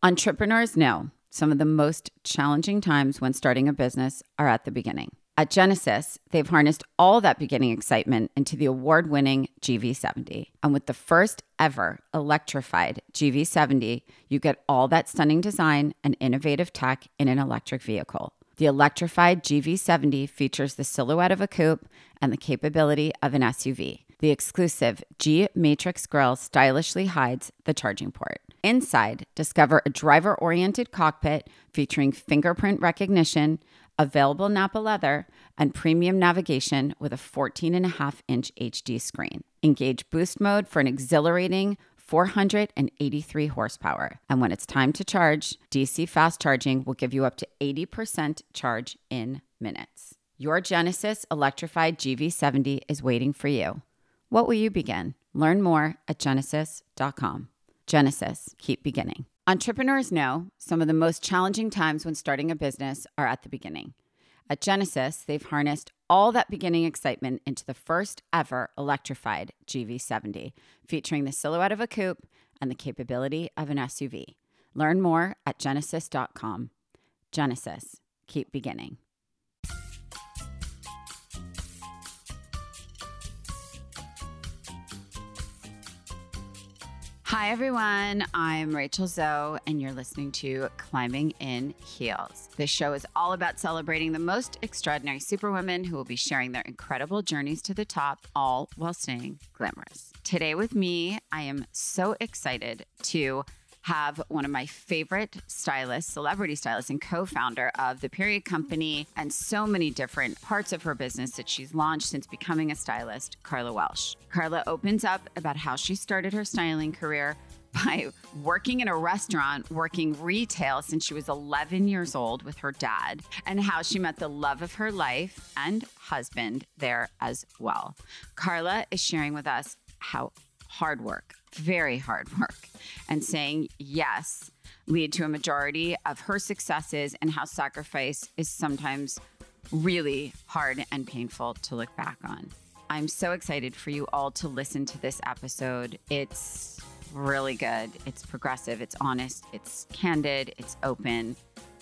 Entrepreneurs know some of the most challenging times when starting a business are at the beginning. At Genesis, they've harnessed all that beginning excitement into the award winning GV70. And with the first ever electrified GV70, you get all that stunning design and innovative tech in an electric vehicle. The electrified GV70 features the silhouette of a coupe and the capability of an SUV. The exclusive G Matrix grille stylishly hides the charging port. Inside, discover a driver oriented cockpit featuring fingerprint recognition, available Nappa leather, and premium navigation with a 14.5 inch HD screen. Engage boost mode for an exhilarating 483 horsepower. And when it's time to charge, DC fast charging will give you up to 80% charge in minutes. Your Genesis electrified GV70 is waiting for you. What will you begin? Learn more at genesis.com. Genesis, keep beginning. Entrepreneurs know some of the most challenging times when starting a business are at the beginning. At Genesis, they've harnessed all that beginning excitement into the first ever electrified GV70, featuring the silhouette of a coupe and the capability of an SUV. Learn more at genesis.com. Genesis, keep beginning. Hi, everyone. I'm Rachel Zoe, and you're listening to Climbing in Heels. This show is all about celebrating the most extraordinary superwomen who will be sharing their incredible journeys to the top, all while staying glamorous. Today, with me, I am so excited to have one of my favorite stylists, celebrity stylists, and co founder of the Period Company, and so many different parts of her business that she's launched since becoming a stylist, Karla Welch. Karla opens up about how she started her styling career by working in a restaurant, working retail since she was 11 years old with her dad, and how she met the love of her life and husband there as well. Karla is sharing with us how hard work, very hard work, and saying yes lead to a majority of her successes and how sacrifice is sometimes really hard and painful to look back on. I'm so excited for you all to listen to this episode. It's really good. It's progressive, it's honest, it's candid, it's open.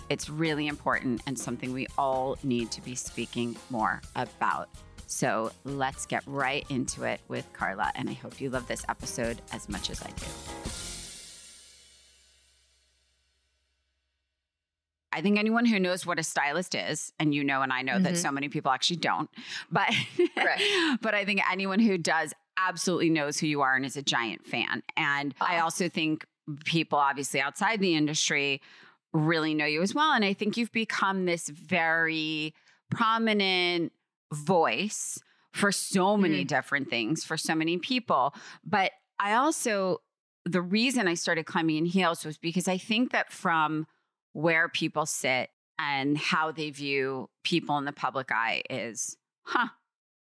It's really important and something we all need to be speaking more about. So let's get right into it with Karla. And I hope you love this episode as much as I do. I think anyone who knows what a stylist is, and you know, and I know mm-hmm. that so many people actually don't, but but I think anyone who does absolutely knows who you are and is a giant fan. And I also think people, obviously outside the industry, really know you as well. And I think you've become this very prominent voice for so many mm. different things for so many people. But I also, the reason I started climbing in heels was because I think that from where people sit and how they view people in the public eye is, huh,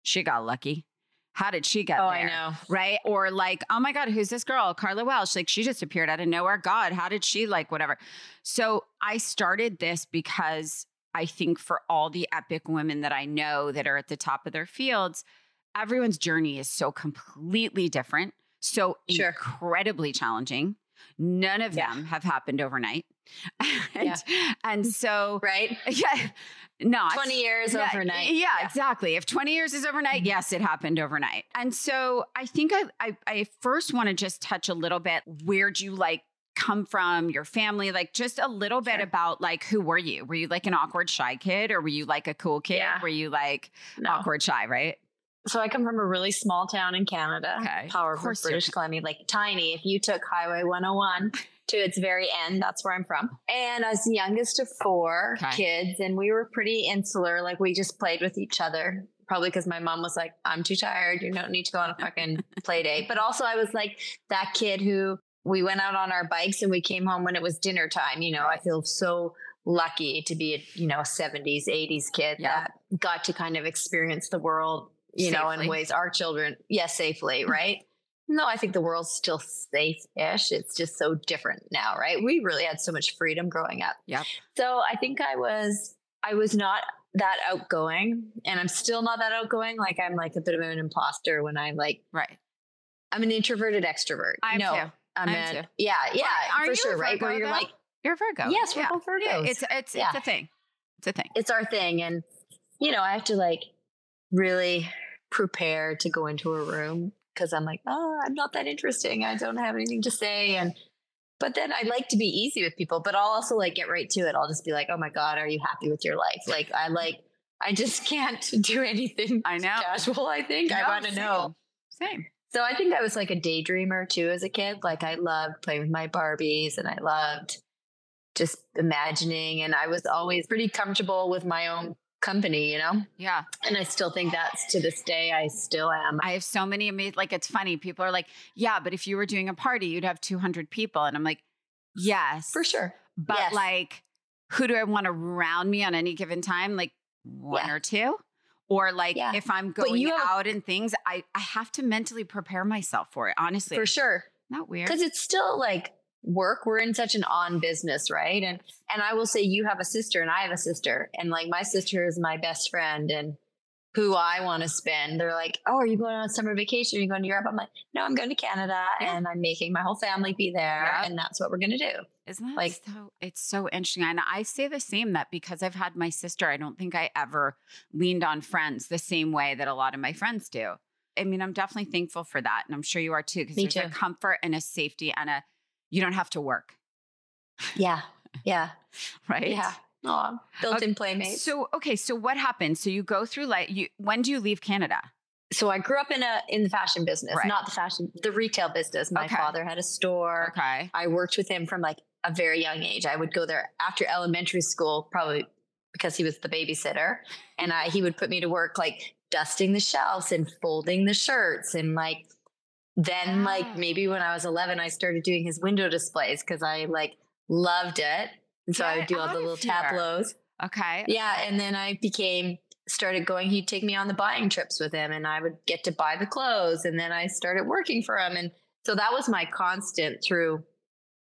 she got lucky. How did she get oh, there? I know. Right. Or like, oh my God, who's this girl? Karla Welch. Like, she just appeared out of nowhere. God, how did she like whatever? So I started this because I think for all the epic women that I know that are at the top of their fields, everyone's journey is so completely different, so sure. incredibly challenging. None of yeah. them have happened overnight. and, yeah. and so, right? Yeah. Not 20 years yeah, overnight. Yeah, yeah, exactly. If 20 years is overnight, mm-hmm. yes, it happened overnight. And so I think I, I, I first want to just touch a little bit. where do you like come from, your family, like just a little bit sure. about like who were you? Were you like an awkward shy kid or were you like a cool kid? Yeah. Were you like no. awkward shy, right? So I come from a really small town in Canada, okay. Power British Columbia, like tiny. If you took Highway 101 to its very end, that's where I'm from. And I was the youngest of four okay. kids, and we were pretty insular. Like we just played with each other. Probably because my mom was like, "I'm too tired. You don't need to go on a fucking play date." But also, I was like that kid who we went out on our bikes and we came home when it was dinner time. You know, I feel so lucky to be a, you know, a 70s, 80s kid yeah. that got to kind of experience the world, you safely. know, in ways our children, yes, safely, right? no, I think the world's still safe ish. It's just so different now, right? We really had so much freedom growing up. Yeah. So I think I was, I was not that outgoing and I'm still not that outgoing. Like I'm like a bit of an imposter when I'm like, right. I'm an introverted extrovert. I no, too. I'm in, yeah, yeah, well, for sure, right? Where you're though? like, You're Virgo. Yes, we're yeah. both Virgos. Yeah, it's it's yeah. it's a thing. It's a thing. It's our thing, and you know, I have to like really prepare to go into a room because I'm like, oh, I'm not that interesting. I don't have anything to say, and but then I like to be easy with people, but I'll also like get right to it. I'll just be like, oh my god, are you happy with your life? Like I like I just can't do anything. I know casual. I think no, I want to know. Same. So I think I was like a daydreamer too as a kid. Like I loved playing with my Barbies and I loved just imagining. And I was always pretty comfortable with my own company, you know? Yeah. And I still think that's to this day, I still am. I have so many amazing, like, it's funny. People are like, yeah, but if you were doing a party, you'd have 200 people. And I'm like, yes. For sure. But yes. like, who do I want around me on any given time? Like one yeah. or two? Or like yeah. if I'm going out and things, I, I have to mentally prepare myself for it, honestly. For sure. Not weird. Because it's still like work. We're in such an on business, right? And and I will say you have a sister and I have a sister. And like my sister is my best friend and who I want to spend. They're like, Oh, are you going on summer vacation? Are you going to Europe? I'm like, No, I'm going to Canada yeah. and I'm making my whole family be there. And that's what we're gonna do. Isn't that like so it's so interesting? And I say the same that because I've had my sister, I don't think I ever leaned on friends the same way that a lot of my friends do. I mean, I'm definitely thankful for that. And I'm sure you are too, because there's too. a comfort and a safety and a you don't have to work. Yeah. Yeah. right. Yeah. Oh, built-in okay. playmates. So okay, so what happened? So you go through like you when do you leave Canada? so I grew up in a in the fashion business, right. not the fashion, the retail business. My okay. father had a store. Okay. I worked with him from like a very young age. I would go there after elementary school, probably because he was the babysitter, and I he would put me to work like dusting the shelves and folding the shirts and like then wow. like ah. maybe when I was 11 I started doing his window displays cuz I like loved it. And so Get I would do all the little tableaus. Okay. Yeah, and then I became started going he'd take me on the buying trips with him and I would get to buy the clothes and then I started working for him and so that was my constant through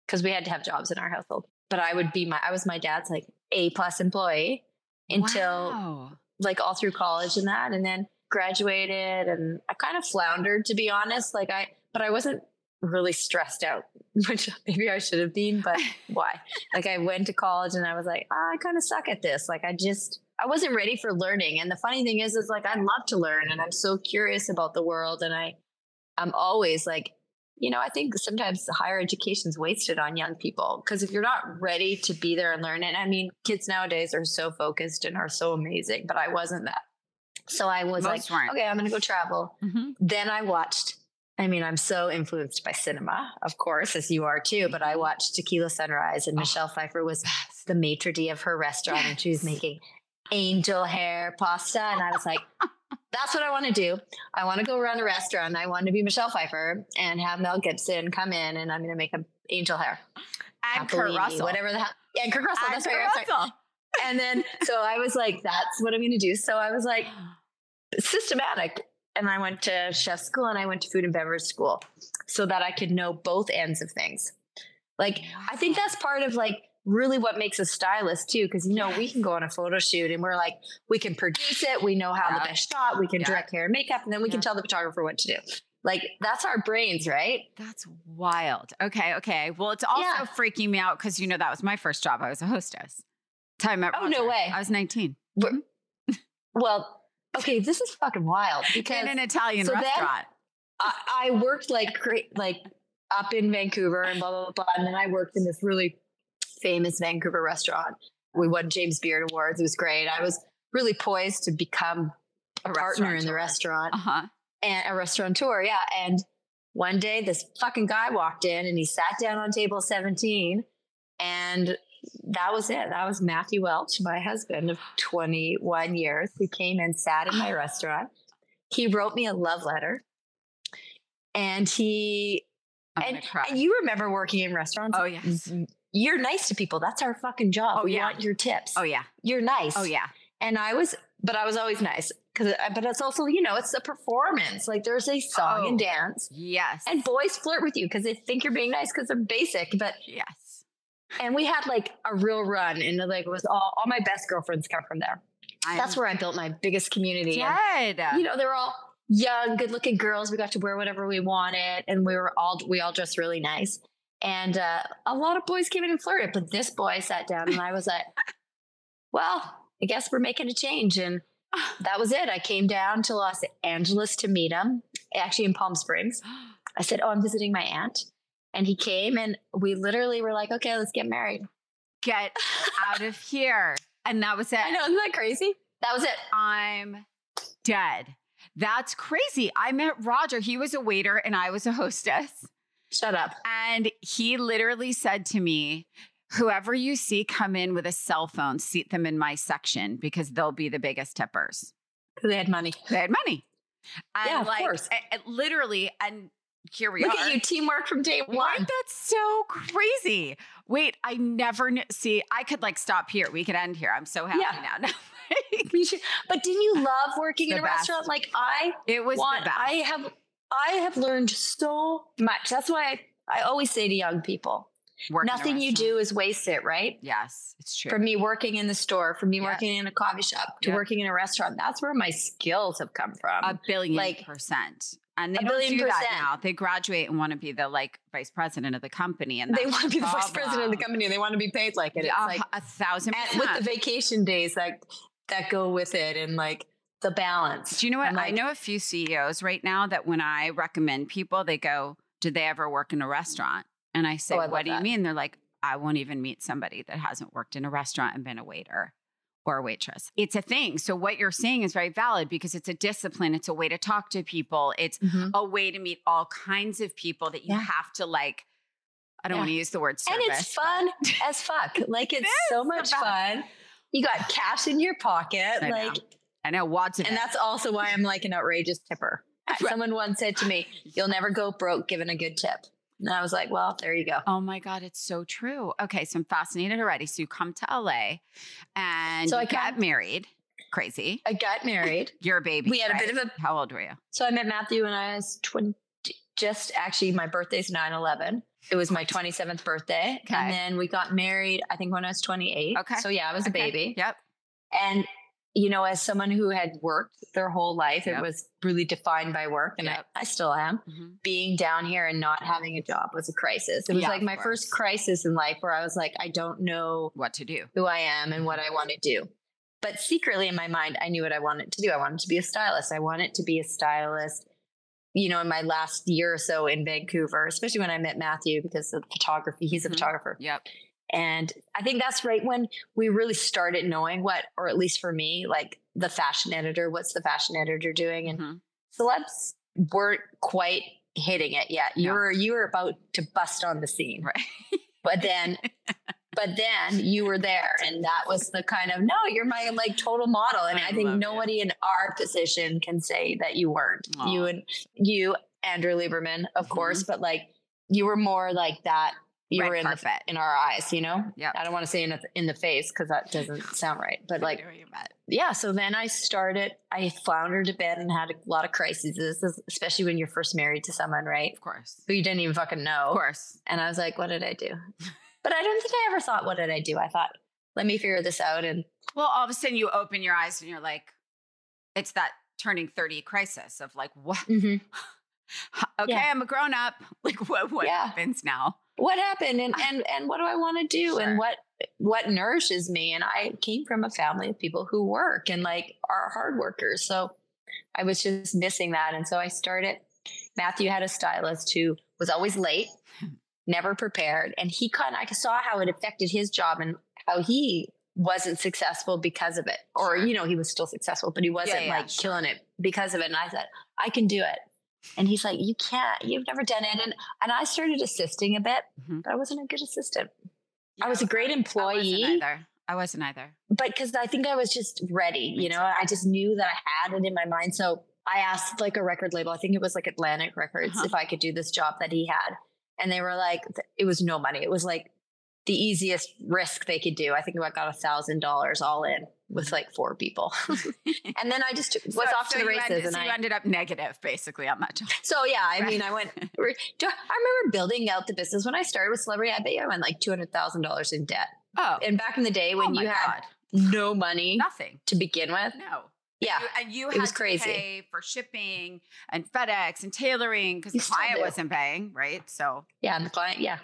because we had to have jobs in our household. But I would be my I was my dad's like A plus employee until wow. like all through college and that and then graduated and I kind of floundered to be honest. Like I but I wasn't really stressed out, which maybe I should have been, but why? Like I went to college and I was like, oh, I kind of suck at this. Like I just I wasn't ready for learning. And the funny thing is, is like I love to learn and I'm so curious about the world. And I, I'm always like, you know, I think sometimes higher education's wasted on young people because if you're not ready to be there and learn it, I mean, kids nowadays are so focused and are so amazing, but I wasn't that. So I was Most like, weren't. okay, I'm going to go travel. Mm-hmm. Then I watched I mean, I'm so influenced by cinema, of course, as you are too, but I mm-hmm. watched Tequila Sunrise and oh, Michelle Pfeiffer was the maitre d' of her restaurant yes. and she was making angel hair pasta. And I was like, that's what I want to do. I want to go run a restaurant. I want to be Michelle Pfeiffer and have Mel Gibson come in and I'm going to make an angel hair. And Kurt Russell. Whatever the hell. Yeah, and Kurt Russell. And that's Kurt right. Russell. And then, so I was like, that's what I'm going to do. So I was like, systematic. And I went to chef school and I went to food and beverage school so that I could know both ends of things. Like, I think that's part of like really what makes a stylist too because you know we can go on a photo shoot and we're like we can produce it we know how yeah. the best shot we can yeah. direct hair and makeup and then we can tell the photographer what to do. Like that's our brains right? That's wild. Okay okay. Well it's also freaking me out because you know that was my first job. I was a hostess. Time at oh no way. I was 19 mm-hmm. well okay this is fucking wild because in an italian so restaurant I, I worked like great, like up in Vancouver and blah, blah, blah. And then I worked in this really famous Vancouver restaurant. We won James Beard Awards. It was great. I was really poised to become a, a partner in the restaurant uh-huh. and a restaurateur. Yeah. And one day this fucking guy walked in and he sat down on table 17 and that was it. That was Matthew Welch, my husband of 21 years, who came and sat in my restaurant. He wrote me a love letter and he and, and, you remember working in restaurants? Oh yeah. Mm-hmm. you're nice to people. That's our fucking job. Oh, we yeah. want your tips. Oh yeah. You're nice. Oh yeah. And I was, but I was always nice because, uh, but it's also, you know, it's a performance. Like there's a song oh, and dance. Yes. And boys flirt with you because they think you're being nice because they're basic. But yes. And we had like a real run, and like it was all all my best girlfriends come from there. I'm That's where I built my biggest community. Good. And, you know, they were all young, good looking girls. We got to wear whatever we wanted, and we were all we all dressed really nice. And uh, a lot of boys came in and flirted, but this boy sat down and I was like, well, I guess we're making a change. And that was it. I came down to Los Angeles to meet him, actually in Palm Springs. I said, Oh, I'm visiting my aunt. And he came and we literally were like, Okay, let's get married. Get out of here. And that was it. I know, isn't that crazy? That was it. I'm dead. That's crazy. I met Roger. He was a waiter and I was a hostess. Shut up. And he literally said to me, Whoever you see come in with a cell phone, seat them in my section because they'll be the biggest tippers. They had money. They had money. And yeah, of like, course. literally, and here we Look are. Look at you, teamwork from day one. That's so crazy. Wait, I never kn- see. I could like stop here. We could end here. I'm so happy yeah. now. but didn't you love working in a best. restaurant? Like I, it was. Want, I have, I have learned so much. That's why I, I always say to young people, Work Nothing you do is waste it, right? Yes, it's true. For me working in the store, for me yep. working in a coffee shop, to yep. working in a restaurant, that's where my skills have come from. A billion like, percent. And they don't do percent. that now. They graduate and want to be the like vice president of the company, and they want to be the vice president of the company. and They want to be paid like it. It's a, like a thousand percent. with the vacation days that that go with it, and like the balance. Do you know what? Like, I know a few CEOs right now that when I recommend people, they go, "Did they ever work in a restaurant?" And I say, oh, I What do that. you mean? They're like, I won't even meet somebody that hasn't worked in a restaurant and been a waiter or a waitress. It's a thing. So what you're saying is very valid because it's a discipline, it's a way to talk to people, it's mm-hmm. a way to meet all kinds of people that you yeah. have to like I don't yeah. want to use the word service. And it's fun as fuck. Like it's it so much fun. You got cash in your pocket. I like know. I know Watson. And that's also why I'm like an outrageous tipper. Someone once said to me, You'll never go broke given a good tip. And I was like, well, there you go. Oh my God, it's so true. Okay, so I'm fascinated already. So you come to LA and so I got married. Crazy. I got married. You're a baby. We had right? a bit of a. How old were you? So I met Matthew when I was 20, just actually, my birthday's 9 11. It was my 27th birthday. Okay. And then we got married, I think, when I was 28. Okay. So yeah, I was okay. a baby. Yep. And you know, as someone who had worked their whole life, yep. it was really defined by work, and yep. I, I, still am. Mm-hmm. Being down here and not having a job was a crisis. It was yeah, like my first crisis in life where I was like, I don't know what to do, who I am, and what I want to do. But secretly in my mind, I knew what I wanted to do. I wanted to be a stylist. I wanted to be a stylist. You know, in my last year or so in Vancouver, especially when I met Matthew because of photography, he's mm-hmm. a photographer. Yep. And I think that's right when we really started knowing what, or at least for me, like the fashion editor, what's the fashion editor doing? And mm-hmm. celebs weren't quite hitting it yet. You were you were about to bust on the scene. Right. But then but then you were there and that was the kind of no, you're my like total model. And I, I think nobody in our position can say that you weren't. Aww. You and you, Andrea Lieberman, of mm-hmm. course, but like you were more like that you were in the, in our eyes, you know. Yeah. I don't want to say in the, in the face because that doesn't sound right, but like, yeah. So then I started. I floundered to bed and had a lot of crises, especially when you're first married to someone, right? Of course. Who you didn't even fucking know. Of course. And I was like, what did I do? but I don't think I ever thought, what did I do? I thought, let me figure this out. And well, all of a sudden you open your eyes and you're like, it's that turning 30 crisis of like, what? Mm-hmm. okay, yeah. I'm a grown up. Like, what, what yeah. happens now? What happened? And and and what do I want to do sure. and what what nourishes me? And I came from a family of people who work and like are hard workers. So I was just missing that. And so I started Matthew had a stylist who was always late never prepared. And he kind of I saw how it affected his job and how he wasn't successful because of it. Or you know he was still successful but he wasn't yeah, yeah, like sure. killing it because of it. And I said I can do it and he's like, You can't, you've never done it. And and I started assisting a bit, mm-hmm. but I wasn't a good assistant. Yeah, I was a great employee. I wasn't either. I wasn't either. But because I think I was just ready, you know, I just knew that I had it in my mind. So I asked like a record label, I think it was like Atlantic Records, uh-huh. if I could do this job that he had. And they were like, it was no money. It was like the easiest risk they could do. I think I got a thousand dollars all in with like four people. and then I just was so, off so to the races. Ended, and so I, you ended up negative basically on that job. So yeah, I mean, I went, I remember building out the business when I started with celebrity. I bet you I went like $200,000 in debt. Oh. And back in the day when oh you had no money, nothing to begin with. No. Yeah. And you, and you had was to crazy. pay for shipping and FedEx and tailoring because the client wasn't paying, right? So yeah, and the client, yeah.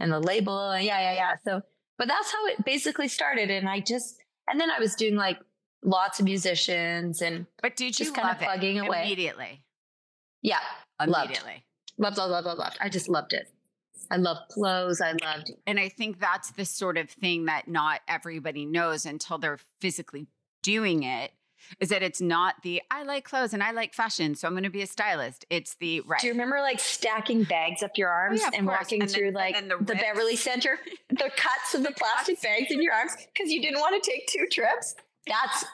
And the label. Yeah, yeah, yeah. So, but that's how it basically started. And I just, and then I was doing like lots of musicians and but did you just kind of plugging away immediately? Yeah, immediately. Loved, loved, loved, loved, loved. I just loved it. I love clothes. I loved, and I think that's the sort of thing that not everybody knows until they're physically doing it is that it's not the I like clothes and I like fashion, so I'm going to be a stylist. It's the right. Do you remember like stacking bags up your oh, arms oh, yeah, and course. walking and through then, like the, the, Beverly Center, the cuts of the, the plastic cuts. bags in your arms because you didn't want to take two trips? That's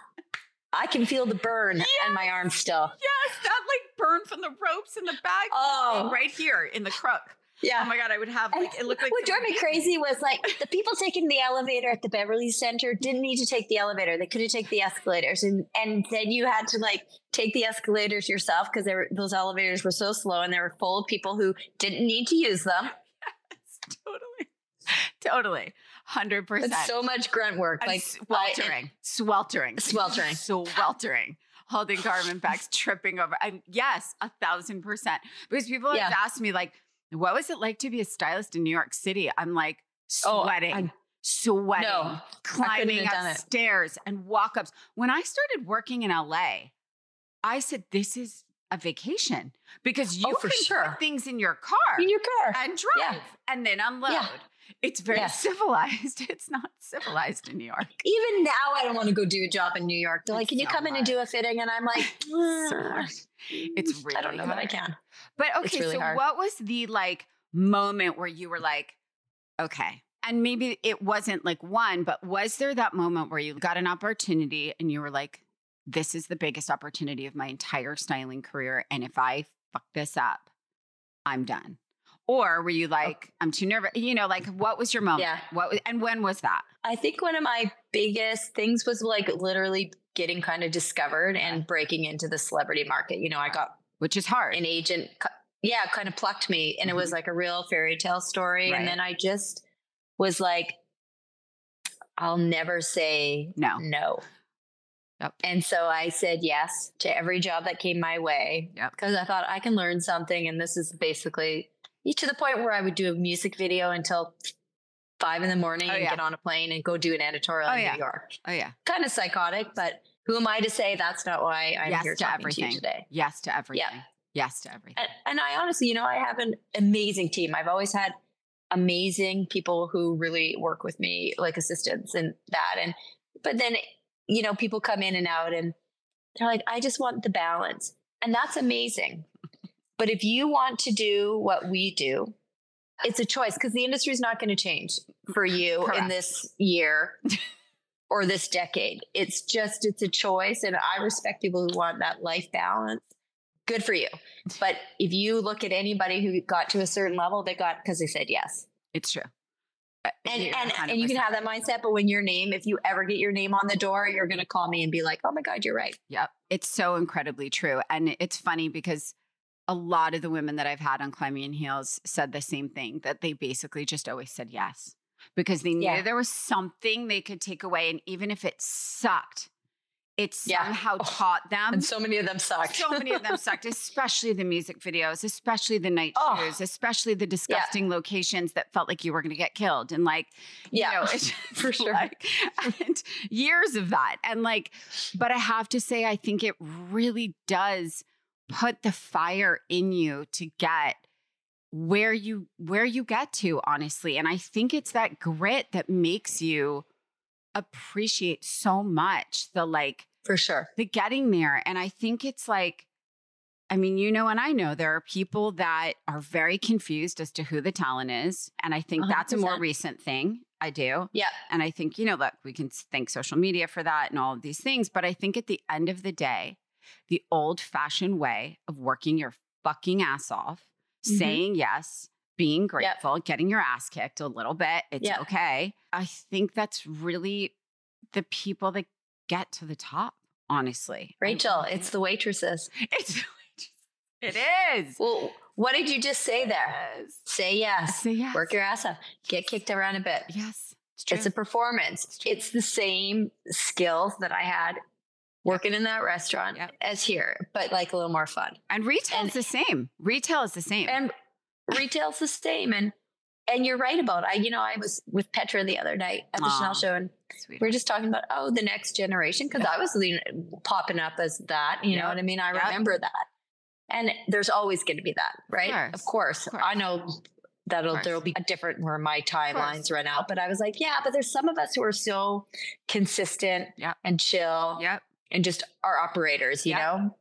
I can feel the burn yes. in my arm still. Yes, that like burn from the ropes in the bag. Oh, right here in the crook. Yeah. Oh my god, I would have like it looked like what drove me crazy was like the people taking the elevator at the Beverly Center didn't need to take the elevator. They could have taken the escalators, and and then you had to like take the escalators yourself because there those elevators were so slow and they were full of people who didn't need to use them. Yes, totally, totally, hundred percent. So much grunt work, like sweltering, I, sweltering, sweltering, sweltering holding garment bags, tripping over. And yes, a thousand percent. Because people have yeah. asked me, like, what was it like to be a stylist in New York City? I'm like oh, sweating. Oh, I, sweating, no, climbing upstairs and walk ups. When I started working in LA, I said, This is a vacation because oh, you oh, can sure. put things in your car. In your car. And drive yeah. and then unload. Yeah. It's very yeah. civilized. It's not civilized in New York. Even now, I don't want to go do a job in New York. They're it's like, "Can you come hard. in and do a fitting?" And I'm like, so mm, "It's really." I don't know hard. that I can. But okay, really so hard. what was the like moment where you were like, "Okay," and maybe it wasn't like one, but was there that moment where you got an opportunity and you were like, "This is the biggest opportunity of my entire styling career, and if I fuck this up, I'm done." Or were you oh. like, I'm too nervous? You know, like what was your moment? Yeah. What was, and when was that? I think one of my biggest things was like literally getting kind of discovered and breaking into the celebrity market. You know, I got which is hard. An agent, yeah, kind of plucked me, and mm-hmm. it was mm-hmm. like a real fairy tale story. Right. And then I just was like, I'll never say no, no. Yep. And so I said yes to every job that came my way because yep. I thought I can learn something, and this is basically to the point where I would do a music video until five in the morning oh, and yeah. get on a plane and go do an editorial oh, in yeah. New York. Oh yeah, kind of psychotic, but who am I to say that's not why I'm yes here to talking everything. to you today? Yes to everything. Yeah. Yes to everything. And, and I honestly, you know, I have an amazing team. I've always had amazing people who really work with me, like assistants and that. And but then, you know, people come in and out, and they're like, I just want the balance, and that's amazing. But if you want to do what we do, it's a choice because the industry is not going to change for you Correct. in this year or this decade. It's just, it's a choice. And I respect people who want that life balance. Good for you. But if you look at anybody who got to a certain level, they got because they said yes. It's true. Uh, and and, and you can have that mindset, but when your name, if you ever get your name on the door, you're going to call me and be like, "Oh my God, you're right." Yep, it's so incredibly true, and it's funny because a lot of the women that I've had on climbing in heels said the same thing that they basically just always said yes because they knew yeah. there was something they could take away. And even if it sucked, it somehow yeah. oh, taught them. And so many of them sucked. so many of them sucked, especially the music videos, especially the night oh. shoes, especially the disgusting yeah. locations that felt like you were going to get killed. And like, yeah, you know, for sure. Like, and years of that. And like, but I have to say, I think it really does put the fire in you to get where you where you get to honestly and i think it's that grit that makes you appreciate so much the like for sure the getting there and i think it's like i mean you know and i know there are people that are very confused as to who the talent is and i think 100%. that's a more recent thing i do yeah and i think you know look we can thank social media for that and all of these things but i think at the end of the day the old fashioned way of working your fucking ass off, mm-hmm. saying yes, being grateful, yep. getting your ass kicked a little bit. It's yep. okay. I think that's really the people that get to the top, honestly. Rachel, it's the waitresses. It's the It is. Well, what did you just say there? Yes. Say yes. Say yes. Work your ass off. Get kicked around a bit. Yes. It's, it's a performance. It's, it's, the same skills that I had working in that restaurant yep. as here, but like a little more fun. And retail is the same. Retail is the same. And retail's the same. And and you're right about I you know I was with Petra the other night at the Aww, Chanel show and we are just talking about oh the next generation because yeah. I was popping up as that you know what I mean I remember that and there's always going to be that right of course. of course. I know that'll there'll be a different where my timelines run out but I was like yeah but there's some of us who are so consistent and chill yep. And just our operators you know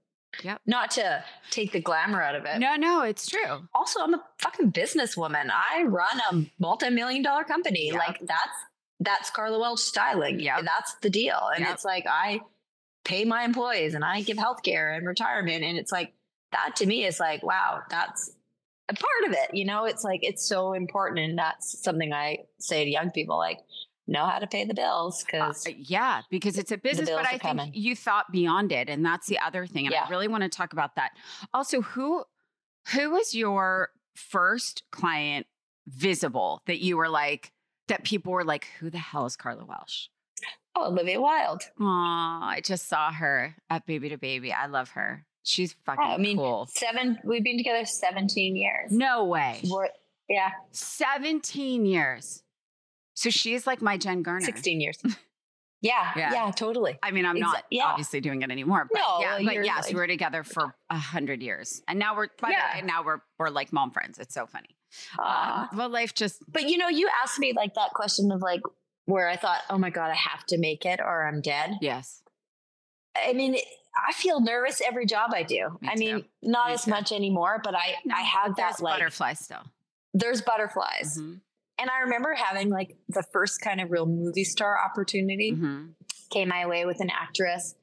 Yep. Not to take the glamour out of it. No, no, it's true. Also, I'm a fucking businesswoman. I run a multi-million dollar company. Like that's that's Karla Welch styling. Yeah. That's the deal. And it's like I pay my employees and I give healthcare and retirement. And it's like that to me is like, wow, that's a part of it. You know, it's like it's so important. And that's something I say to young people like, know how to pay the bills because uh, yeah because it's a business but i think coming. you thought beyond it and that's the other thing and yeah. i really want to talk about that. Also who who was your first client visible that you were like that people were like who the hell is karla welch oh olivia wilde. Oh i just saw her at baby to baby. I love her. She's fucking yeah, I mean, cool. seven we've been together 17 years. No way. We're, yeah. 17 years so she's like my Jen Garner. 16 years. Yeah, yeah, yeah, totally. I mean, I'm not yeah. obviously doing it anymore, but no, yeah, but yes, like, we were together for a hundred years, and now we're yeah. Way, now we're we're like mom friends. It's so funny. Uh, um, well, life just. But you know, you asked me like that question of like where I thought, oh my god, I have to make it or I'm dead. Yes. I mean, I feel nervous every job I do. Me I too. mean, not me as too. much anymore, but I no, I have that like butterfly still. There's butterflies. Mm-hmm. And I remember having like the first kind of real movie star opportunity mm-hmm. came my way with an actress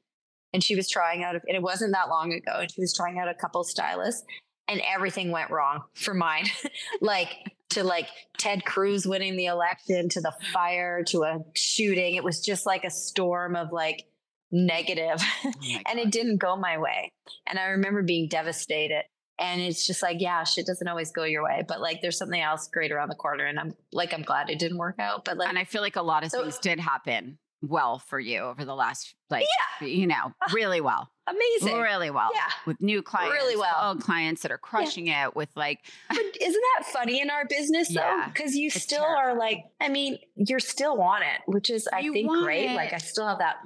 and she was trying out, and it wasn't that long ago, and she was trying out a couple stylists and everything went wrong for mine. like to like Ted Cruz winning the election to the fire to a shooting. It was just like a storm of like negative. Oh and it didn't go my way. And I remember being devastated and it's just like yeah shit doesn't always go your way but like there's something else great around the corner and i'm like i'm glad it didn't work out but like and i feel like a lot of so, things did happen well for you over the last like yeah. you know ah, really well. amazing. Really well. Yeah. With new clients. really well. Old clients that are crushing yeah. it with like but isn't that funny in our business though? Yeah, because you still terrifying. are like i mean you're still on it which is i you think great it. like i still have that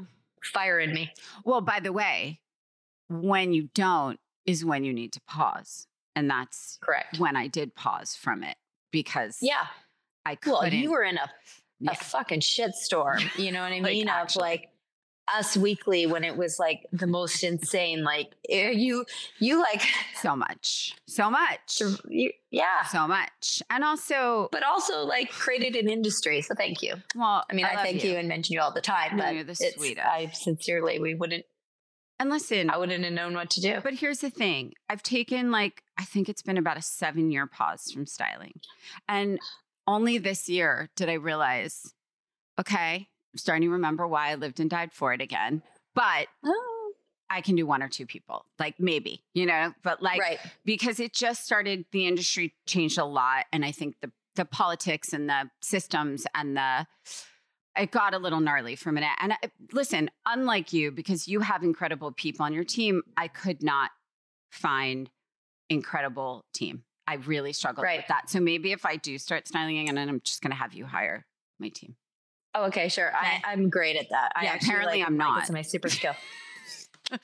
fire in me. Well by the way when you don't is when you need to pause. And that's correct. When I did pause from it because yeah, I couldn't. Well, you were in a, a yeah. fucking shitstorm. You know what I mean? like, of like us weekly when it was like the most insane. Like eh, you, you like so much, so much. You, yeah, so much, and also, but also like created an industry. So thank you. Well, I mean, I, I thank you. you. and mention you all the time. but you're the sweetest. I sincerely, we wouldn't and listen, I wouldn't have known what to do. But here's the thing I've taken like, I think it's been about a seven year pause from styling. And only this year did I realize, okay, I'm starting to remember why I lived and died for it again. But oh. I can do one or two people, like maybe, you know, but like, right. because it just started, the industry changed a lot. And I think the, the politics and the systems and the, it got a little gnarly for a minute. And I, listen, unlike you, because you have incredible people on your team, I could not find incredible team. I really struggled right. with that. So maybe if I do start styling again, and I'm just going to have you hire my team. Oh, okay, sure. Okay. I, am great at that. Yeah, apparently like, I'm not. It's my super skill.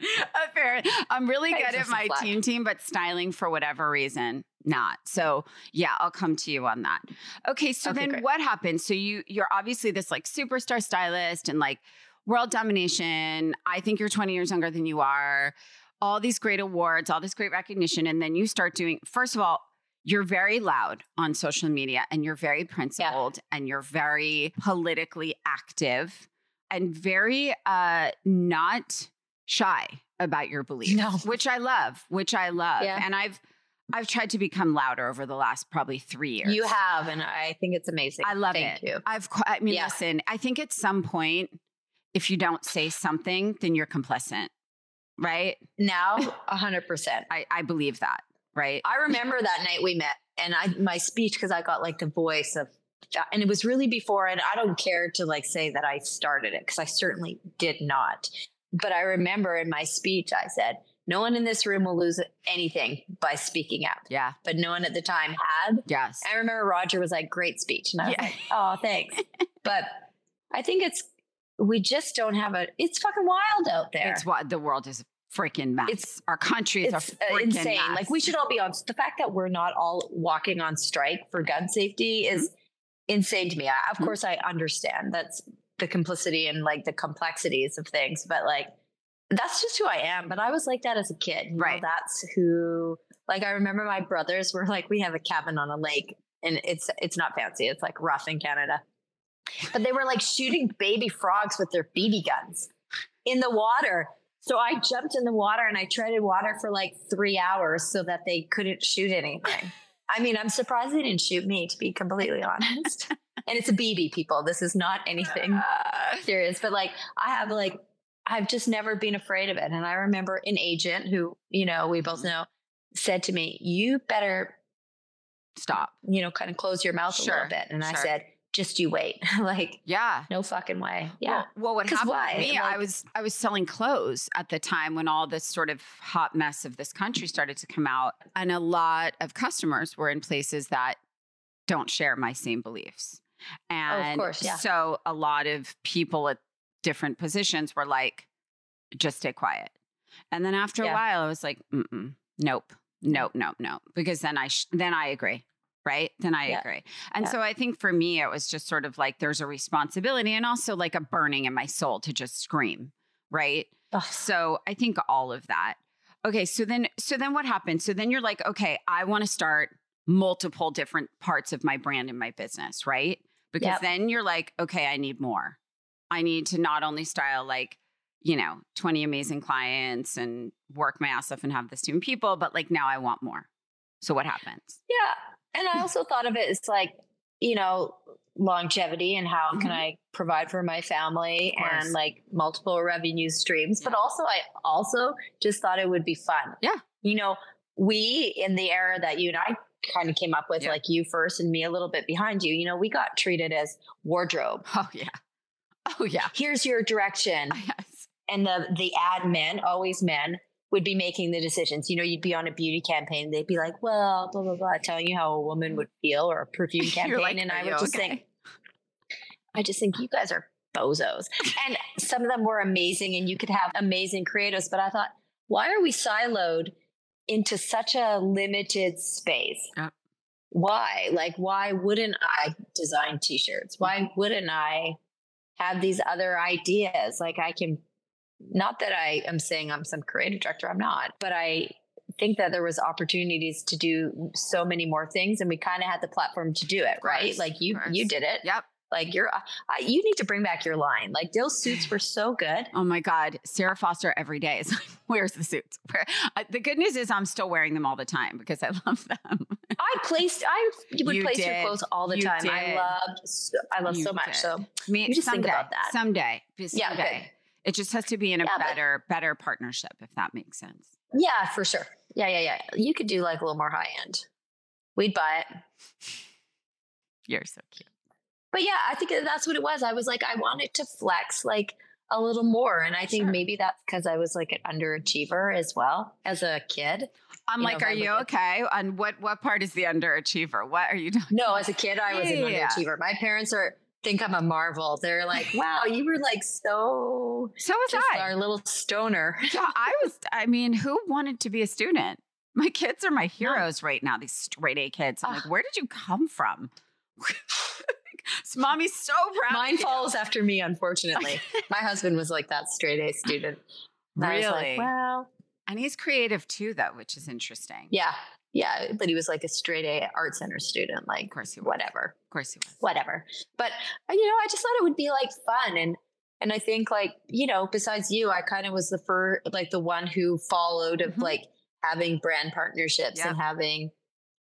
apparently, I'm really good at my team team, but styling for whatever reason, not. So yeah, I'll come to you on that. Okay, so okay, then great. what happens? So you you're obviously this like superstar stylist and like world domination. I think you're 20 years younger than you are. All these great awards, all this great recognition, and then you start doing. First of all, you're very loud on social media, and you're very principled, yeah. and you're very politically active, and very uh not shy about your beliefs, no. which I love, which I love, yeah. and I've I've tried to become louder over the last probably three years. You have, and I think it's amazing. I love Thank it. You. I've, I mean, yeah. listen, I think at some point, if you don't say something, then you're complicit, right? Now, hundred percent. I, I believe that, right? I remember that night we met, and I my speech because I got like the voice of, uh, and it was really before, and I don't care to like say that I started it because I certainly did not. But I remember in my speech, I said, no one in this room will lose anything by speaking out. Yeah. But no one at the time had. Yes. I remember Roger was like, great speech. And I was yeah. like, oh, thanks. but I think it's, we just don't have a, it's fucking wild out there. It's what the world is freaking mess. It's, Our country is it's insane. Mess. Like we should all be on the fact that we're not all walking on strike for gun safety is mm-hmm. insane to me. I, of mm-hmm. course, I understand that's the complicity and like the complexities of things, but like that's just who I am. But I was like that as a kid. right. Know, that's who like I remember my brothers were like, we have a cabin on a lake and it's it's not fancy. It's like rough in Canada. But they were like shooting baby frogs with their BB guns in the water. So I jumped in the water and I treaded water for like three hours so that they couldn't shoot anything. I mean, I'm surprised they didn't shoot me, to be completely honest. and it's a BB, people. This is not anything serious. But like, I have like I've just never been afraid of it. And I remember an agent who, you know, we both know said to me, You better stop, you know, kind of close your mouth sure. a little bit. And sure. I said, just you wait. like, yeah, no fucking way. Yeah. Well, well what happened why? to me, like, I was, I was selling clothes at the time when all this sort of hot mess of this country started to come out. And a lot of customers were in places that don't share my same beliefs. And oh, of course, yeah. so a lot of people at different positions were like, just stay quiet. And then after yeah. a while, I was like, Mm-mm, nope, nope, nope, nope. Because then I, sh- then I agree. Right. Then I yeah. agree. And yeah. so I think for me, it was just sort of like there's a responsibility and also like a burning in my soul to just scream. Right. Ugh. So I think all of that. Okay. So then, so then what happened? So then you're like, okay, I want to start multiple different parts of my brand and my business. Right. Because yep. then you're like, okay, I need more. I need to not only style like, you know, 20 amazing clients and work my ass off and have this team people, but like now I want more. So what happens? Yeah. And I also thought of it as like, you know, longevity and how mm-hmm. can I provide for my family and like multiple revenue streams. Yeah. But also, I also just thought it would be fun. Yeah. You know, we in the era that you and I kind of came up with, yeah. like you first and me a little bit behind you, you know, we got treated as wardrobe. Oh, yeah. Oh yeah. Here's your direction. Yes. And the the ad men, always men, would be making the decisions. You know, you'd be on a beauty campaign, they'd be like, well, blah, blah, blah, telling you how a woman would feel or a perfume campaign. like, and I would just okay? think, I just think you guys are bozos. and some of them were amazing and you could have amazing creatives. But I thought, why are we siloed into such a limited space? Yep. Why? Like, why wouldn't I design t shirts? Why wouldn't I have these other ideas. Like I can, not that I am saying I'm some creative director, I'm not, but I think that there was opportunities to do so many more things and we kind of had the platform to do it, right? Like you, you did it. Yep. Like you're, uh, you need to bring back your line. Like those suits were so good. Oh my God. Sarah Foster every day is like, where's the suits? Where, uh, the good news is I'm still wearing them all the time because I love them. I placed, I would you place did. your clothes all the you time. Did. I loved, I love so much. Did. So me, you just someday, think about that. Someday. Someday. Yeah, it just has to be in a yeah, better, but, better partnership, if that makes sense. Yeah, for sure. Yeah, yeah, yeah. You could do like a little more high end. We'd buy it. You're so cute but yeah, I think that's what it was. I was like, I wanted to flex like a little more. And I think sure. maybe that's because I was like an underachiever as well as a kid. I'm you like, know, are you okay? And what what part is the underachiever? What are you doing? No, as a kid, I was yeah. an underachiever. My parents are think I'm a marvel. They're like, wow, you were like so. So was I. Our little stoner. yeah, I was. I mean, who wanted to be a student? My kids are my heroes no. right now. These straight A kids. I'm uh, like, where did you come from? Mommy's so proud. Mine follows after me, unfortunately. My husband was like that straight A student. really? Like, well. And he's creative too, though, which is interesting. Yeah. Yeah. But he was like a straight A art center student. Like, of course he was. whatever. Of course he was. Whatever. But, uh, you know, I just thought it would be like fun. And, and I think like, you know, besides you, I kind of was the first, like the one who followed of mm-hmm. like having brand partnerships yep. and having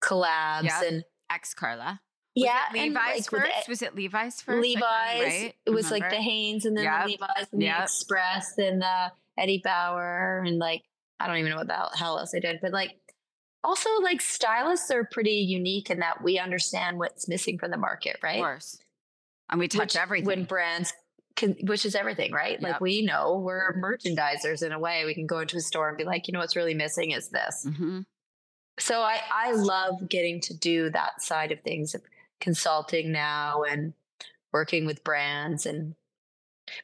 collabs yep. and ex Karla yeah, Levi's like first. was it Levi's first? Levi's. Right? It was Remember? like the Hanes and then yep. the Levi's and yep. the Express and the Eddie Bauer and like I don't even know what the hell else I did, but like also like stylists are pretty unique in that we understand what's missing from the market, right? Of course. And we touch Which, everything. When brands can, which is everything, right? Yep. Like we know we're merchandisers in a way. We can go into a store and be like, you know, what's really missing is this. Mm-hmm. So I, I love getting to do that side of things, consulting now and working with brands and,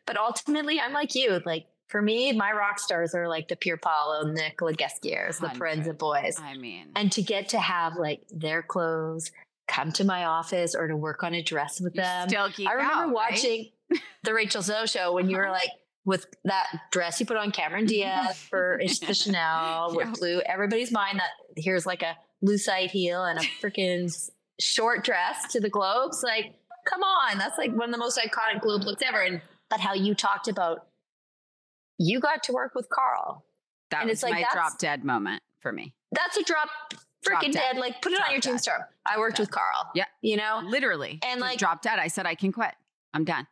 but ultimately I'm like you, like for me, my rock stars are like the Pier Paolo, Nicolas Ghesquières, the Proenza boys. I mean, and to get to have like their clothes come to my office or to work on a dress with them. Still geek I remember out, watching right? the Rachel Zoe show when you were uh-huh. like with that dress you put on Cameron Diaz for the Chanel with blue. Everybody's mind that here's like a lucite heel and a freaking short dress to the globes. Like, come on, that's like one of the most iconic globe looks ever. And but how you talked about you got to work with Karl. That and was it's like, my drop dead moment for me. That's a drop freaking dead. dead. Like put it drop on your dead. tombstone. I worked dead. with Karl. Yeah. You know? Literally. And like drop dead. I said I can quit. I'm done.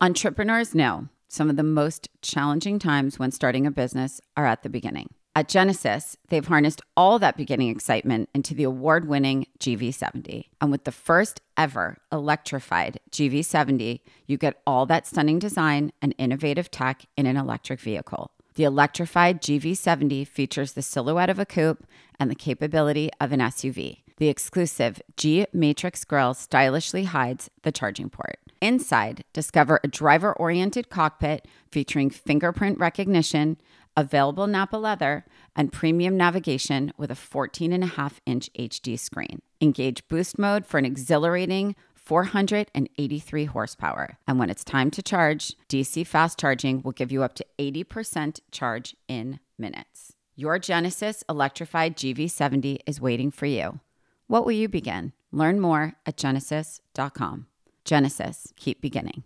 Entrepreneurs know some of the most challenging times when starting a business are at the beginning. At Genesis, they've harnessed all that beginning excitement into the award winning GV70. And with the first ever electrified GV70, you get all that stunning design and innovative tech in an electric vehicle. The electrified GV70 features the silhouette of a coupe and the capability of an SUV. The exclusive G Matrix grille stylishly hides the charging port. Inside, discover a driver oriented cockpit featuring fingerprint recognition available Nappa leather, and premium navigation with a 14 and a half inch HD screen. Engage boost mode for an exhilarating 483 horsepower. And when it's time to charge, DC fast charging will give you up to 80% charge in minutes. Your Genesis electrified GV70 is waiting for you. What will you begin? Learn more at genesis.com. Genesis, keep beginning.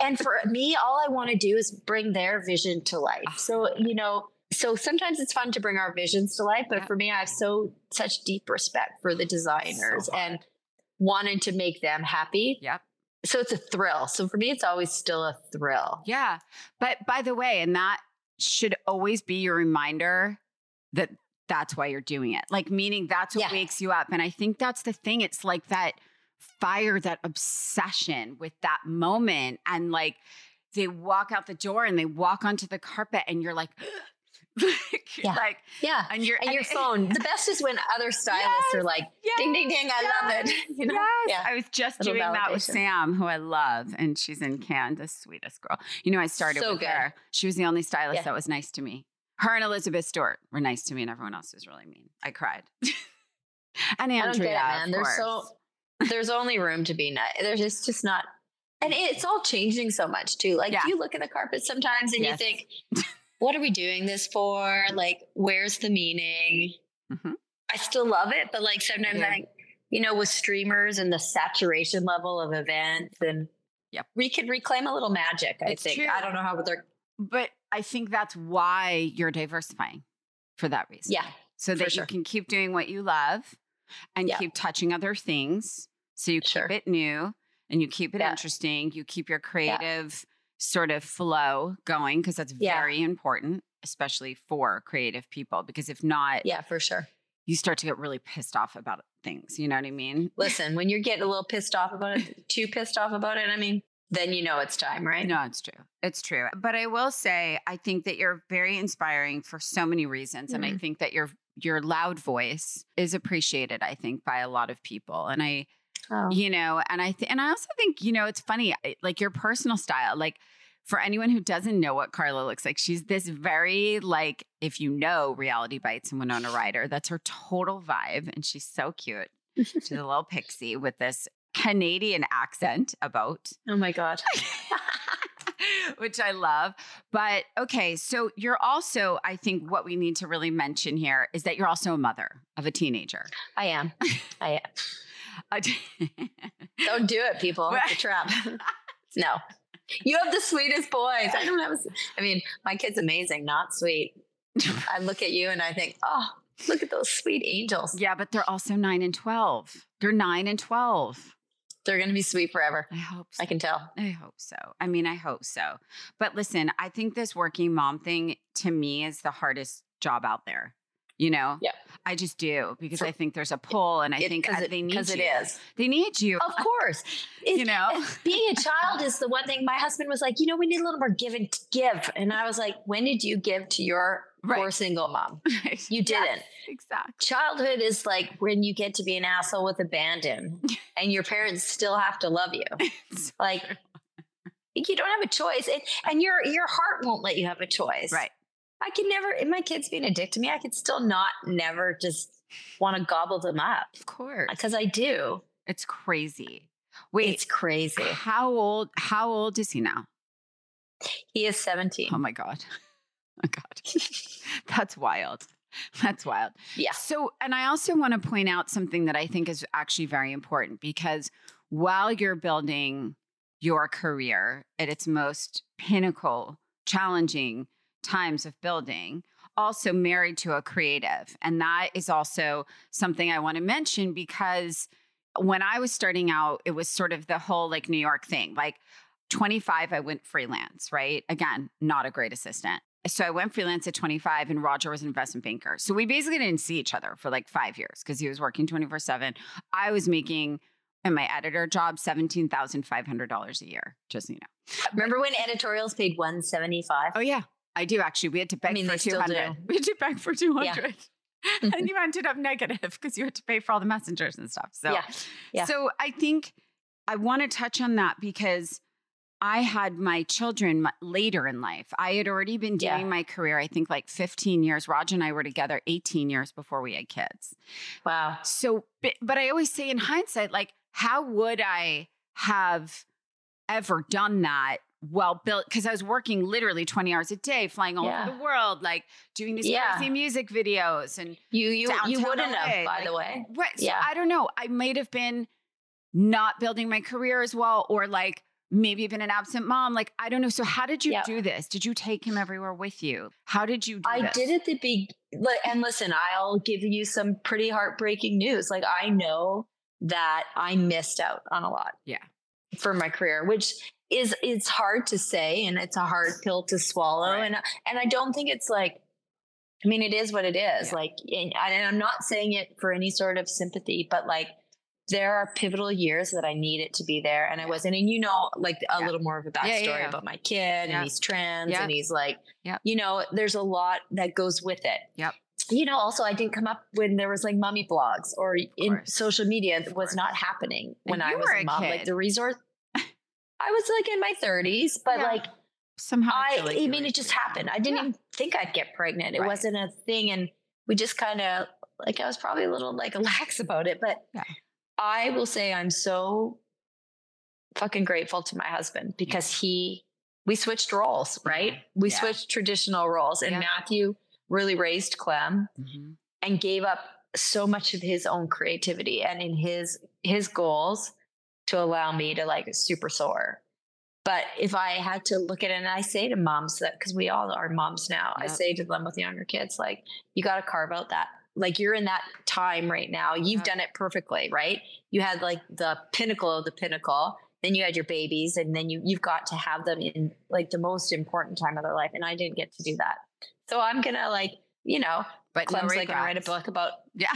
And for me, all I want to do is bring their vision to life. Ah. So, you know, so sometimes it's fun to bring our visions to life, but for me, I have so such deep respect for the designers so and wanting to make them happy. Yep. So it's a thrill. So for me, it's always still a thrill. Yeah. But by the way, and that should always be your reminder that that's why you're doing it. Like, meaning that's what yeah. wakes you up. And I think that's the thing. It's like that fire that obsession with that moment and like they walk out the door and they walk onto the carpet and you're like yeah. like yeah and your and, your phone the best is when other stylists yes, are like yes, ding ding ding i love it you know yes. yeah i was just doing validation. that with sam who i love and she's in the sweetest girl you know i started so with good. her she was the only stylist yeah. that was nice to me her and elizabeth stewart were nice to me and everyone else was really mean i cried and andrea it, man. they're so there's only room to be nice. There's just just not, and it's all changing so much too. Like yeah. you look at the carpet sometimes and yes. you think, what are we doing this for? Like, where's the meaning? Mm-hmm. I still love it, but like sometimes yeah. I think, you know, with streamers and the saturation level of events, and yep. we could reclaim a little magic. I it's think. True. I don't know how they're, but I think that's why you're diversifying for that reason. Yeah. So that sure. you can keep doing what you love and yeah. keep touching other things. So you sure. keep it new and you keep it yeah. interesting. You keep your creative yeah. sort of flow going because that's very important, especially for creative people. Because if not, yeah, for sure, you start to get really pissed off about things. You know what I mean? Listen, when you're getting a little pissed off about it, too pissed off about it, I mean, then you know it's time, right? No, it's true. It's true. But I will say, I think that you're very inspiring for so many reasons. Mm-hmm. And I mm-hmm. think that your your loud voice is appreciated, I think, by a lot of people. And I, oh. you know, and I th- and I also think, you know, it's funny, like your personal style, like for anyone who doesn't know what Karla looks like, she's this very like, if you know Reality Bites and Winona Ryder, that's her total vibe, and she's so cute. She's a little pixie with this Canadian accent about. Oh my god. which I love. But okay, so you're also, I think what we need to really mention here is that you're also a mother of a teenager. I am. I am. don't do it, people. It's a trap. no. You have the sweetest boys. I don't have, a, I mean, my kid's amazing, not sweet. I look at you and I think, oh, look at those sweet angels. Yeah, but they're also nine and 12. They're nine and 12 they're going to be sweet forever. I hope so. I can tell. I hope so. I mean, I hope so. But listen, I think this working mom thing to me is the hardest job out there. You know? Yeah. I just do because I think there's a pull and I It- think uh, it- they need you. it is. They need you. Of course. It- You know? being a child is the one thing my husband was like, you know, we need a little more give and give. And I was like, when did you give to your poor single mom? Right. You didn't. exactly. Childhood is like when you get to be an asshole with abandon and your parents still have to love you. It's Like you don't have a choice. And, and your your heart won't let you have a choice. right. I could never, my kids being a dick to me, I could still not never just want to gobble them up Of course. because I do. It's crazy. Wait, It's crazy. how old how old is he now? He is 17. Oh my god. Oh my god. That's wild. That's wild. Yeah. So, and I also want to point out something that I think is actually very important because while you're building your career at its most pinnacle, challenging times of building, also married to a creative. And that is also something I want to mention because when I was starting out, it was sort of the whole like New York thing. Like 25, I went freelance, right? Again, not a great assistant. So I went freelance at 25 and Rodger was an investment banker. So we basically didn't see each other for like five years because he was working 24 7. I was making in my editor job $17,500 a year, just so you know. Remember when editorials paid 175? Oh, yeah. I do actually. We had to beg mean, for 200. We had to beg for 200. and you ended up negative because you had to pay for all the messengers and stuff. So, Yeah. Yeah. so I think I want to touch on that because I had my children later in life. I had already been doing Yeah. my career, I think like 15 years. Raj and I were together 18 years before we had kids. Wow. So, but I always say in hindsight, like, how would I have ever done that? Well, built because I was working literally 20 hours a day, flying all Yeah. over the world, like doing these Yeah. crazy music videos and You you you wouldn't LA, have, by like- the way. Right. So Yeah. I don't know. I might have been not building my career as well, or like maybe been an absent mom. Like, I don't know. So how did you Yeah. do this? Did you take him everywhere with you? How did you do I this? did at the big and listen, I'll give you some pretty heartbreaking news. Like I know that I missed out on a lot. Yeah. For my career, which is it's hard to say and it's a hard pill to swallow. Right. And uh, and I don't think it's like I mean, it is what it is. Yeah. Like, and, and I'm not saying it for any sort of sympathy, but like, there are pivotal years that I needed to be there, and I wasn't. And you know, like a Yeah. little more of a backstory yeah, yeah. about my kid, and he's trans, and he's like, you know, there's a lot that goes with it. Yep. You know, also I didn't come up when there was like mommy blogs or in social media was not happening when I was a a mom. kid. Like the resource, I was like in my 30s, but Yeah. like Somehow I, like I mean, it just happened. I didn't Yeah. even think I'd get pregnant. It Right. wasn't a thing. And we just kind of, like, I was probably a little like lax about it. But Yeah. I will say I'm so fucking grateful to my husband because he, we switched roles, right? We switched traditional roles. And. Matthew really raised Clem Mhm. and gave up so much of his own creativity and in his his goals to allow me to like super soar. But if I had to look at it, and I say to moms that because we all are moms now, I say to them with younger kids, like you got to carve out that. Like you're in that time right now. You've Yep. done it perfectly, right? You had like the pinnacle of the pinnacle. Then you had your babies, and then you you've got to have them in like the most important time of their life. And I didn't get to do that. So I'm gonna like, you know, But no like gonna write a book about Yeah.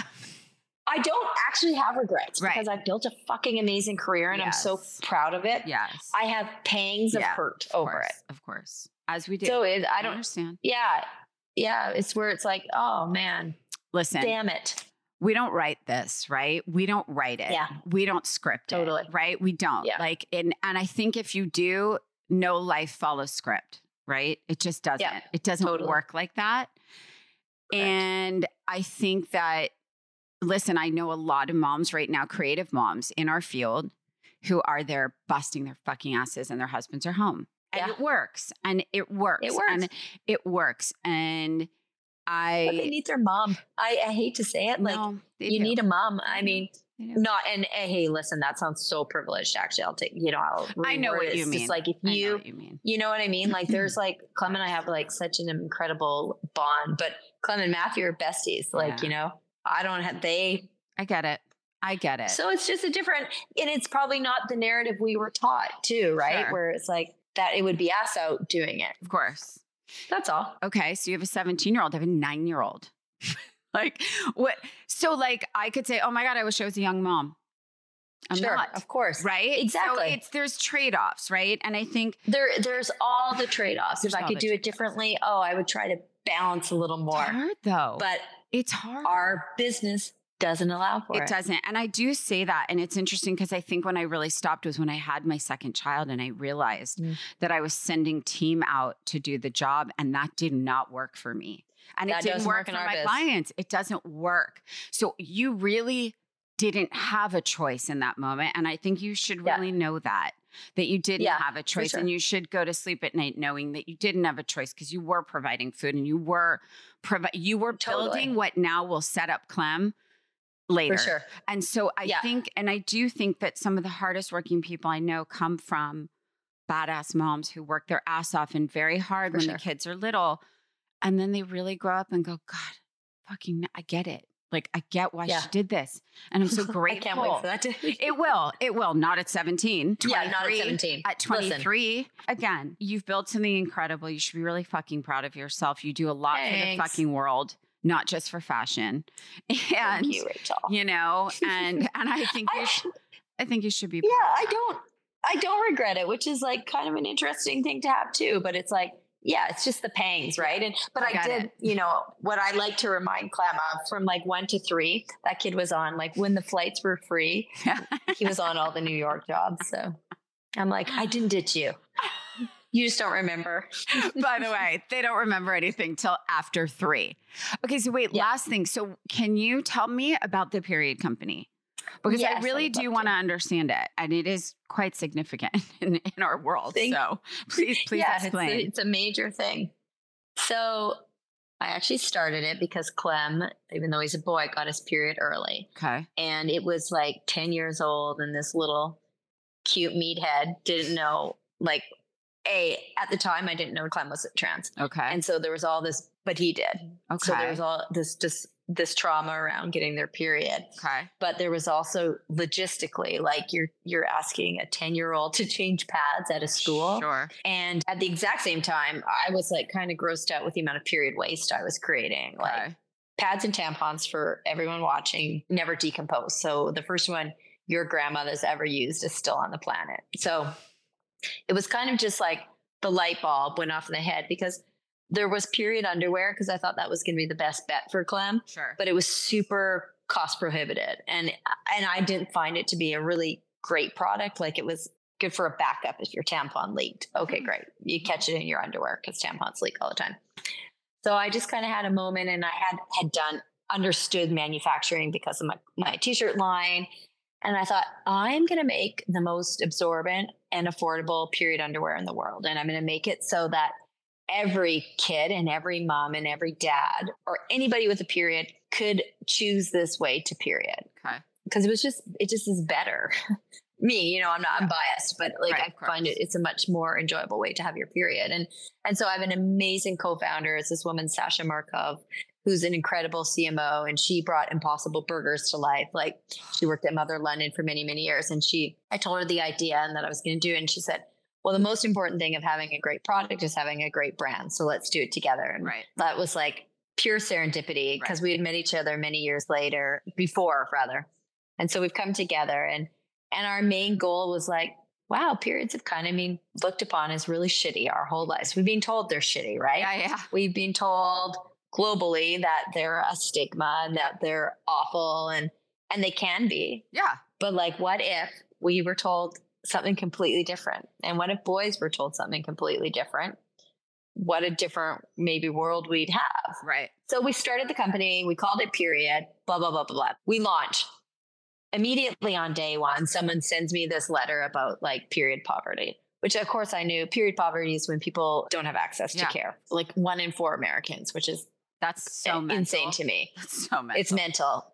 I don't actually have regrets Right. because I've built a fucking amazing career and I'm so proud of it. Yes. I have pangs of Yeah, hurt Of over course, it. Of course. As we do. So it, I don't, understand. yeah, yeah. It's where it's like, oh man, Listen, damn it. we don't write this, right? We don't write it. Yeah. We don't script it. Totally. it, right? We don't. Yeah. Like, and and I think if you do, no life follows script, right? It just doesn't. It doesn't Totally. work like that. Correct. And I think that, listen, I know a lot of moms right now, creative moms in our field, who are there busting their fucking asses and their husbands are home. And Yeah. it works. And it works. It works. And it works. And I But they need their mom. I, I hate to say it. Like no, you do. need a mom. I mean, not, and uh, hey, listen, that sounds so privileged. Actually, I'll take, you know, I'll I know what you It's mean. Just like if you, you mean. You know what I mean? Like there's like Clem and I have like such an incredible bond, but Clem and Matthew are besties. Like, Yeah. you know, I don't have they I get it. I get it. so it's just a different and it's probably not the narrative we were taught too, right? Sure. Where it's like that it would be us out doing it. of course. That's all. Okay. So you have a 17 year old, I have a nine year old. like what? So like I could say, oh my God, I wish I was a young mom. I'm sure, not. of course. Right? Exactly. So it's there's trade-offs, right? And I think there there's all the trade-offs. If I could do it differently, oh, I would try to balance a little it's more. hard though. But it's hard. our business doesn't allow for it. it doesn't. And I do say that. And it's interesting because I think when I really stopped was when I had my second child and I realized Mm. that I was sending team out to do the job and that did not work for me. And That it didn't work work for my biz. clients. It doesn't work. So you really didn't have a choice in that moment. And I think you should Yeah. really know that. That you didn't Yeah, have a choice, sure. and you should go to sleep at night knowing that you didn't have a choice because you were providing food and you were provi- you were Totally. building what now will set up Clem later. For sure. And so I Yeah. think, and I do think that some of the hardest working people I know come from badass moms who work their ass off and very hard For when sure. the kids are little. And then they really grow up and go, God, fucking, I get it. Like, I get why Yeah. she did this. And I'm so I grateful. can't wait for that to It will. It will. Not at 17. Yeah, not at 23. 17. At Listen. 23, again, you've built something incredible. You should be really fucking proud of yourself. You do a lot for the fucking world, not just for fashion. And Thank you, Rachel. you know, and and I think you I- should, I think you should be. yeah, I don't I don't regret it, which is like kind of an interesting thing to have too. But it's like, yeah, it's just the pangs, right? And but I I, did, it. you know, what I like to remind Clem of from like one to three, that kid was on like when the flights were free, he was on all the New York jobs. So I'm like, I didn't ditch you. You just don't remember. By the way, they don't remember anything till after three. Okay, so wait, Yeah. last thing. So can you tell me about the period company? Because I Yes, I really would do want to understand it, and it is quite significant in, in our world. Thank- so please, please yeah, it's explain. a, it's a major thing. So I actually started it because Clem, even though he's a boy, got his period early. okay. and it was like 10 years old and this little cute meathead didn't know like a at the time i didn't know clem was trans Okay. and so there was all this but he did okay. so there was all this just this trauma around getting their period okay. but there was also logistically like you're you're asking a 10 year old to change pads at a school Sure. and at the exact same time i was like kind of grossed out with the amount of period waste i was creating like pads and tampons for everyone watching never decompose. So the first one your grandmother's ever used is still on the planet. So it was kind of just like the light bulb went off in the head because there was period underwear because I thought that was going to be the best bet for Clem, Sure. but it was super cost prohibitive and and I didn't find it to be a really great product like it was good for a backup if your tampon leaked. Okay, Mhm. great. You catch it in your underwear cuz tampons leak all the time. So I just kind of had a moment and I had had done understood manufacturing because of my, my t-shirt line. And I thought, I'm going to make the most absorbent and affordable period underwear in the world. And I'm going to make it so that every kid and every mom and every dad or anybody with a period could choose this way to period. Okay. Because it was just, it just is better. Me, you know, I'm not, I'm biased, but like Right, I find it, it's a much more enjoyable way to have your period. And, and so I have an amazing co-founder. It's this woman, Sasha Markov, who's an incredible CMO and she brought impossible burgers to life. Like she worked at Mother London for many, many years. And she, I told her the idea and that I was going to do it. And she said, well, the most important thing of having a great product is having a great brand. So let's do it together. And Right. that was like pure serendipity because we had met each other many years later, before rather. And so we've come together and, and our main goal was like, wow, periods have kind of been looked upon as really shitty our whole lives. We've been told they're shitty, right? Yeah. Yeah. we've been told globally that they're a stigma and that they're awful and and they can be Yeah. but like what if we were told something completely different and what if boys were told something completely different what a different maybe world we'd have Right. so we started the company we called it period blah blah blah blah blah we launch immediately on day one someone sends me this letter about like period poverty which of course i knew period poverty is when people don't have access Yeah. to care like one in four americans which is That's so mental. insane to me That's so mental. it's mental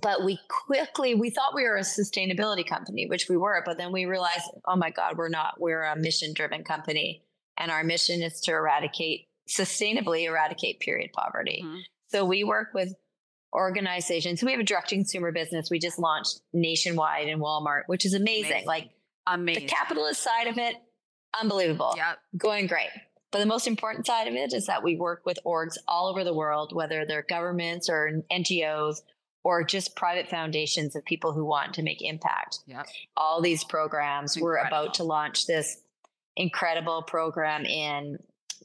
but we quickly we thought we were a sustainability company which we were but then we realized oh my god we're not we're a mission driven company and our mission is to eradicate sustainably eradicate period poverty Mhm. so we work with organizations. So we have a direct consumer business. We just launched nationwide in Walmart, which is amazing. Amazing. Like Amazing. the capitalist side of it, unbelievable. Yep. Going great. But the most important side of it is that we work with orgs all over the world, whether they're governments or NGOs or just private foundations of people who want to make impact. Yep. All these programs. We're about to launch this incredible program in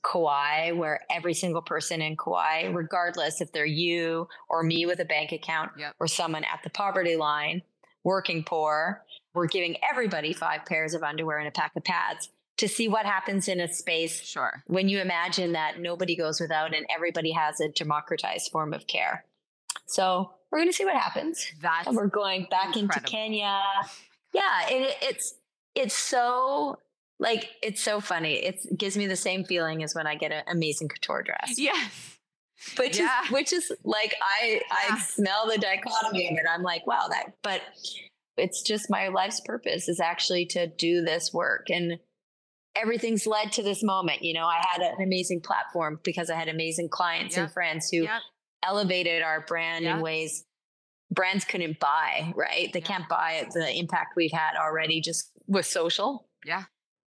Kauai, where every single person in Kauai, regardless if they're you or me with a bank account yep. or someone at the poverty line, working poor, we're giving everybody five pairs of underwear and a pack of pads to see what happens in a space. Sure. When you imagine that nobody goes without and everybody has a democratized form of care. So we're going to see what happens. That's and we're going back incredible. into Kenya. Oh yeah, it, it's it's so like it's so funny. It's, it gives me the same feeling as when I get an amazing couture dress. Yes. Which yeah. is which is like I yeah. I smell the dichotomy of it. I'm like, wow, that but it's just my life's purpose is actually to do this work and everything's led to this moment. You know, I had an amazing platform because I had amazing clients yep. and friends who yep. Elevated our brand yep. in ways brands couldn't buy, right? They can't buy the impact we've had already just with social. Yeah.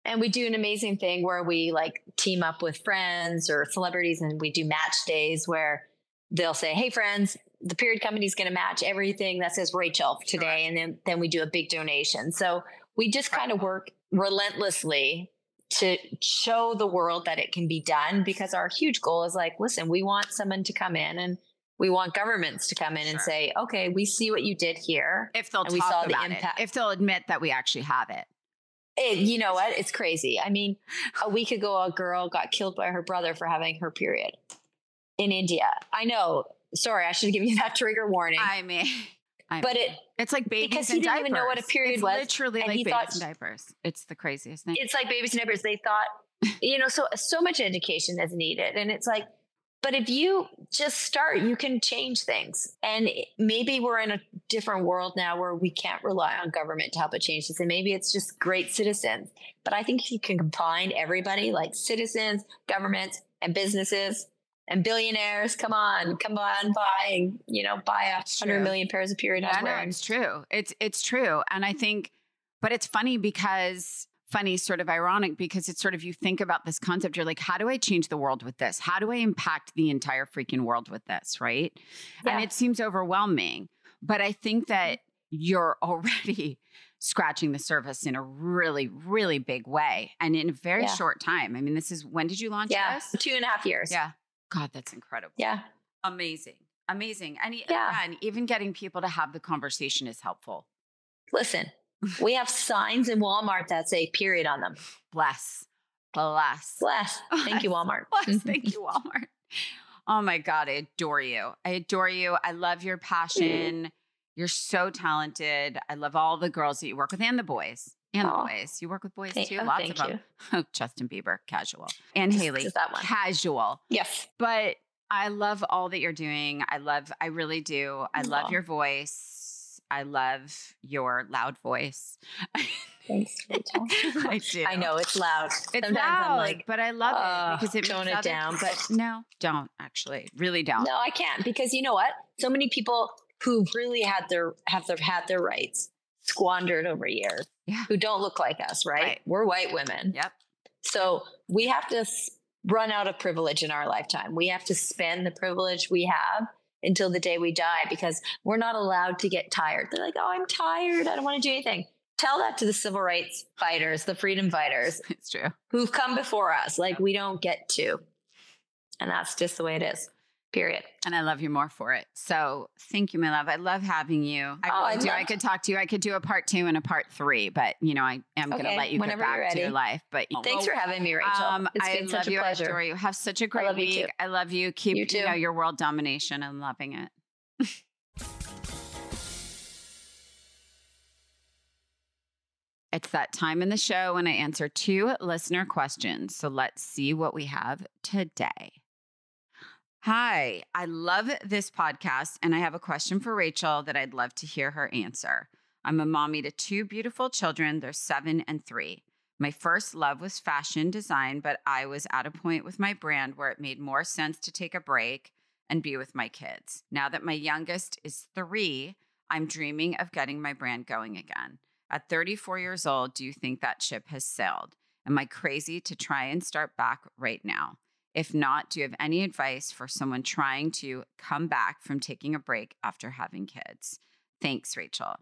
And we do an amazing thing where we like team up with friends or celebrities and we do match days where they'll say, Hey friends, the period company is going to match everything that says Rachel today. Right. And then, then we do a big donation. So we just kind of work relentlessly to show the world that it can be done because our huge goal is like, listen, we want someone to come in and we want governments to come in sure. and say, okay, we see what you did here. If they'll and we saw the impact. It. If they'll admit that we actually have it. It, you know what? It's crazy. I mean, a week ago, a girl got killed by her brother for having her period in India. I know. Sorry, I should give you that trigger warning. I mean, I but it it's like babies because he didn't diapers. even know what a period it's was. Literally like babies thought, and diapers. It's the craziest thing. It's like babies and diapers. They thought, you know, so so much education is needed, and it's like but if you just start, you can change things. And maybe we're in a different world now where we can't rely on government to help it change this. And maybe it's just great citizens. But I think if you can combine everybody like citizens, governments, and businesses and billionaires, come on, come on, buy, you know, buy a hundred million pairs of period underwear. Yeah, no, it's true. It's it's true. And I mm-hmm. think, but it's funny because funny, sort of ironic because it's sort of you think about this concept, you're like, how do I change the world with this? How do I impact the entire freaking world with this? Right. Yeah. And it seems overwhelming. But I think that mm-hmm. you're already scratching the surface in a really, really big way and in a very yeah. short time. I mean, this is when did you launch yeah, this? Two and a half years. Yeah. God, that's incredible. Yeah. Amazing. Amazing. And, yeah. and even getting people to have the conversation is helpful. Listen, we have signs in Walmart that say period on them. Bless. Bless. Bless. Thank you, Walmart. Bless. Thank you, Walmart. Oh my God, I adore you. I adore you. I love your passion. You're so talented. I love all the girls that you work with and the boys. And oh. the boys. You work with boys thank, too? Oh, Lots of them. Oh, Justin Bieber, casual. And just, Hailey, just that one. casual. Yes. But I love all that you're doing. I love, I really do. I love your voice. I love your loud voice. Thanks, Rachel. I do. I know it's loud. It's Sometimes loud, I'm like, but I love it because it tone it down. But no, don't actually, really don't. No, I can't because you know what? So many people who really had their have their had their rights squandered over years. Yeah. Who don't look like us, right? right? We're white women. Yep. So we have to run out of privilege in our lifetime. We have to spend the privilege we have until the day we die because we're not allowed to get tired. They're like, oh, I'm tired. I don't want to do anything. Tell that to the civil rights fighters, the freedom fighters. It's true. Who've come before us. Like, we don't get to. And that's just the way it is period. And I love you more for it. So thank you, my love. I love having you. I oh, really I do. Love- I could talk to you. I could do a part two and a part three, but you know, I am okay. going to let you Whenever get back to your life. But thanks for having me, Rachel. Um, it's been I such a pleasure. I adore you. Have such a great I love week. You too. I love you. Keep you, too. you know your world domination. I'm loving it. It's that time in the show when I answer two listener questions. So let's see what we have today. Hi, I love this podcast, and I have a question for Rachel that I'd love to hear her answer. I'm a mommy to two beautiful children, they're seven and three. My first love was fashion design, but I was at a point with my brand where it made more sense to take a break and be with my kids. Now that my youngest is three, I'm dreaming of getting my brand going again. At 34 years old, do you think that ship has sailed? Am I crazy to try and start back right now? If not, do you have any advice for someone trying to come back from taking a break after having kids? Thanks, Rachel.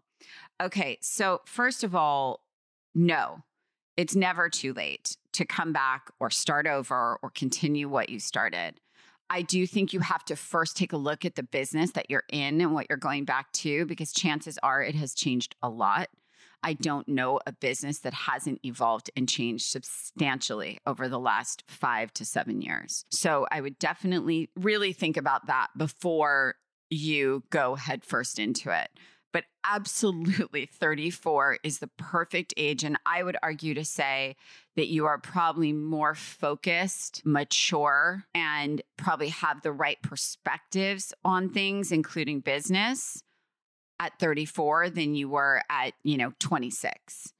Okay, so first of all, no, it's never too late to come back or start over or continue what you started. I do think you have to first take a look at the business that you're in and what you're going back to because chances are it has changed a lot. I don't know a business that hasn't evolved and changed substantially over the last five to seven years. So I would definitely really think about that before you go headfirst into it. But absolutely, 34 is the perfect age. And I would argue to say that you are probably more focused, mature, and probably have the right perspectives on things, including business at 34 than you were at, you know, 26.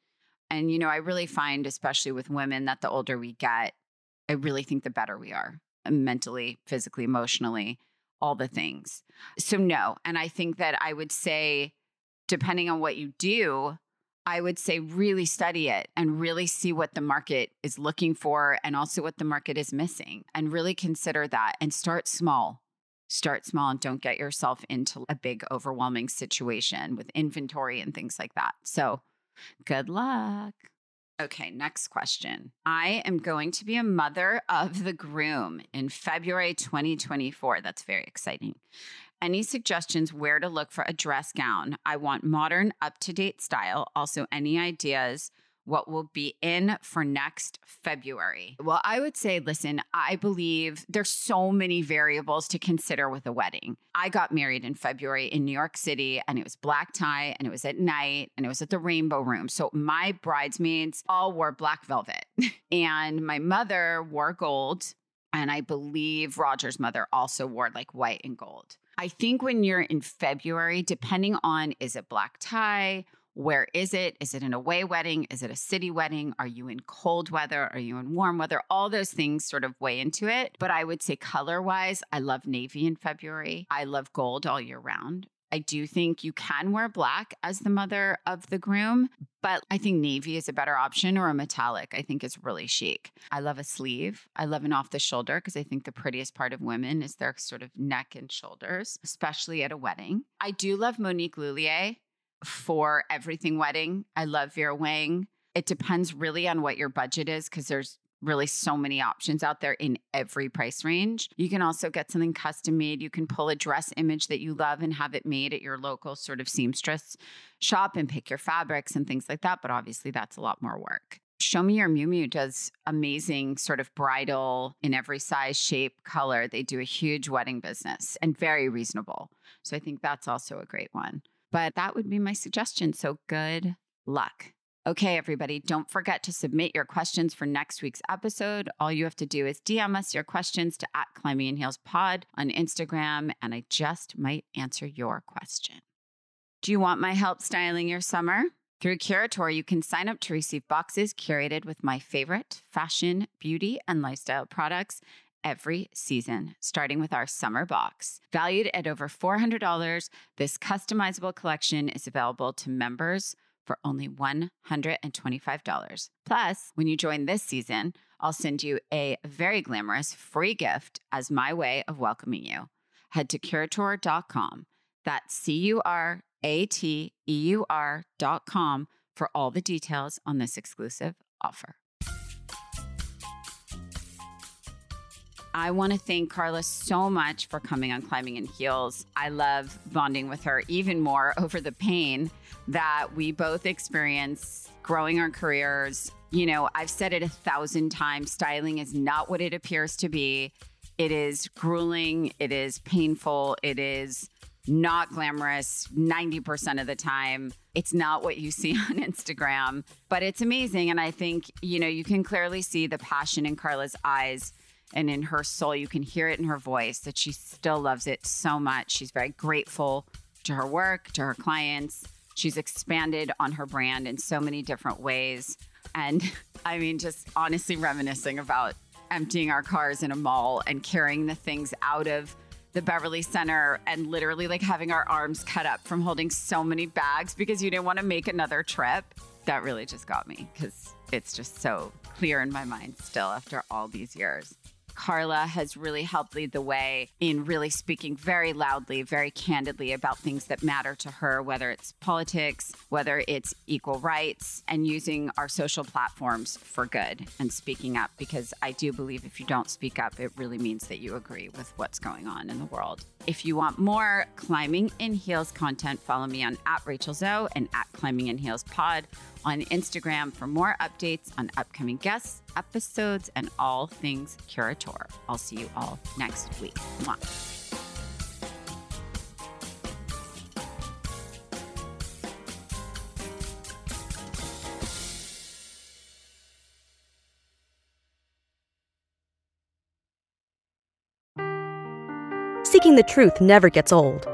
And, you know, I really find, especially with women, that the older we get, I really think the better we are uh, mentally, physically, emotionally, all the things. So, no. And I think that I would say, depending on what you do, I would say really study it and really see what the market is looking for and also what the market is missing and really consider that and start small start small and don't get yourself into a big overwhelming situation with inventory and things like that. So, good luck. Okay, next question. I am going to be a mother of the groom in February 2024. That's very exciting. Any suggestions where to look for a dress gown? I want modern, up to date style. Also, any ideas what will be in for next February? Well, I would say, listen, I believe there's so many variables to consider with a wedding. I got married in February in New York City and it was black tie and it was at night and it was at the Rainbow Room. So my bridesmaids all wore black velvet and my mother wore gold. And I believe Rodger's mother also wore like white and gold. I think when you're in February, depending on is it black tie where is it? Is it an away wedding? Is it a city wedding? Are you in cold weather? Are you in warm weather? All those things sort of weigh into it. But I would say color wise, I love navy in February. I love gold all year round. I do think you can wear black as the mother of the groom, but I think navy is a better option or a metallic. I think is really chic. I love a sleeve. I love an off the shoulder because I think the prettiest part of women is their sort of neck and shoulders, especially at a wedding. I do love Monique Lhuillier for everything wedding. I love Vera Wang. It depends really on what your budget is because there's really so many options out there in every price range. You can also get something custom made. You can pull a dress image that you love and have it made at your local sort of seamstress shop and pick your fabrics and things like that. But obviously, that's a lot more work. Show Me Your Mumu does amazing sort of bridal in every size, shape, color. They do a huge wedding business and very reasonable. So I think that's also a great one. But that would be my suggestion. So good luck. Okay, everybody, don't forget to submit your questions for next week's episode. All you have to do is DM us your questions to at Climbing in Heels Pod on Instagram, and I just might answer your question. Do you want my help styling your summer? Through Curateur, you can sign up to receive boxes curated with my favorite fashion, beauty, and lifestyle products every season, starting with our summer box. Valued at over $400, this customizable collection is available to members for only $125. Plus, when you join this season, I'll send you a very glamorous free gift as my way of welcoming you. Head to curateur.com. That's C U R A T E U R.com for all the details on this exclusive offer. I want to thank Karla so much for coming on Climbing in Heels. I love bonding with her even more over the pain that we both experience growing our careers. You know, I've said it a thousand times styling is not what it appears to be. It is grueling, it is painful, it is not glamorous 90% of the time. It's not what you see on Instagram, but it's amazing. And I think, you know, you can clearly see the passion in Karla's eyes and in her soul. You can hear it in her voice that she still loves it so much. She's very grateful to her work, to her clients. She's expanded on her brand in so many different ways. And I mean, just honestly reminiscing about emptying our cars in a mall and carrying the things out of the Beverly Center and literally like having our arms cut up from holding so many bags because you didn't want to make another trip. That really just got me because it's just so clear in my mind still after all these years. Karla has really helped lead the way in really speaking very loudly, very candidly about things that matter to her, whether it's politics, whether it's equal rights, and using our social platforms for good and speaking up. Because I do believe if you don't speak up, it really means that you agree with what's going on in the world. If you want more Climbing in Heels content, follow me on at Rachel Zoe and at Climbing in Heels Pod on Instagram for more updates on upcoming guests, episodes, and all things Curateur. I'll see you all next week. Mwah. Seeking the truth never gets old.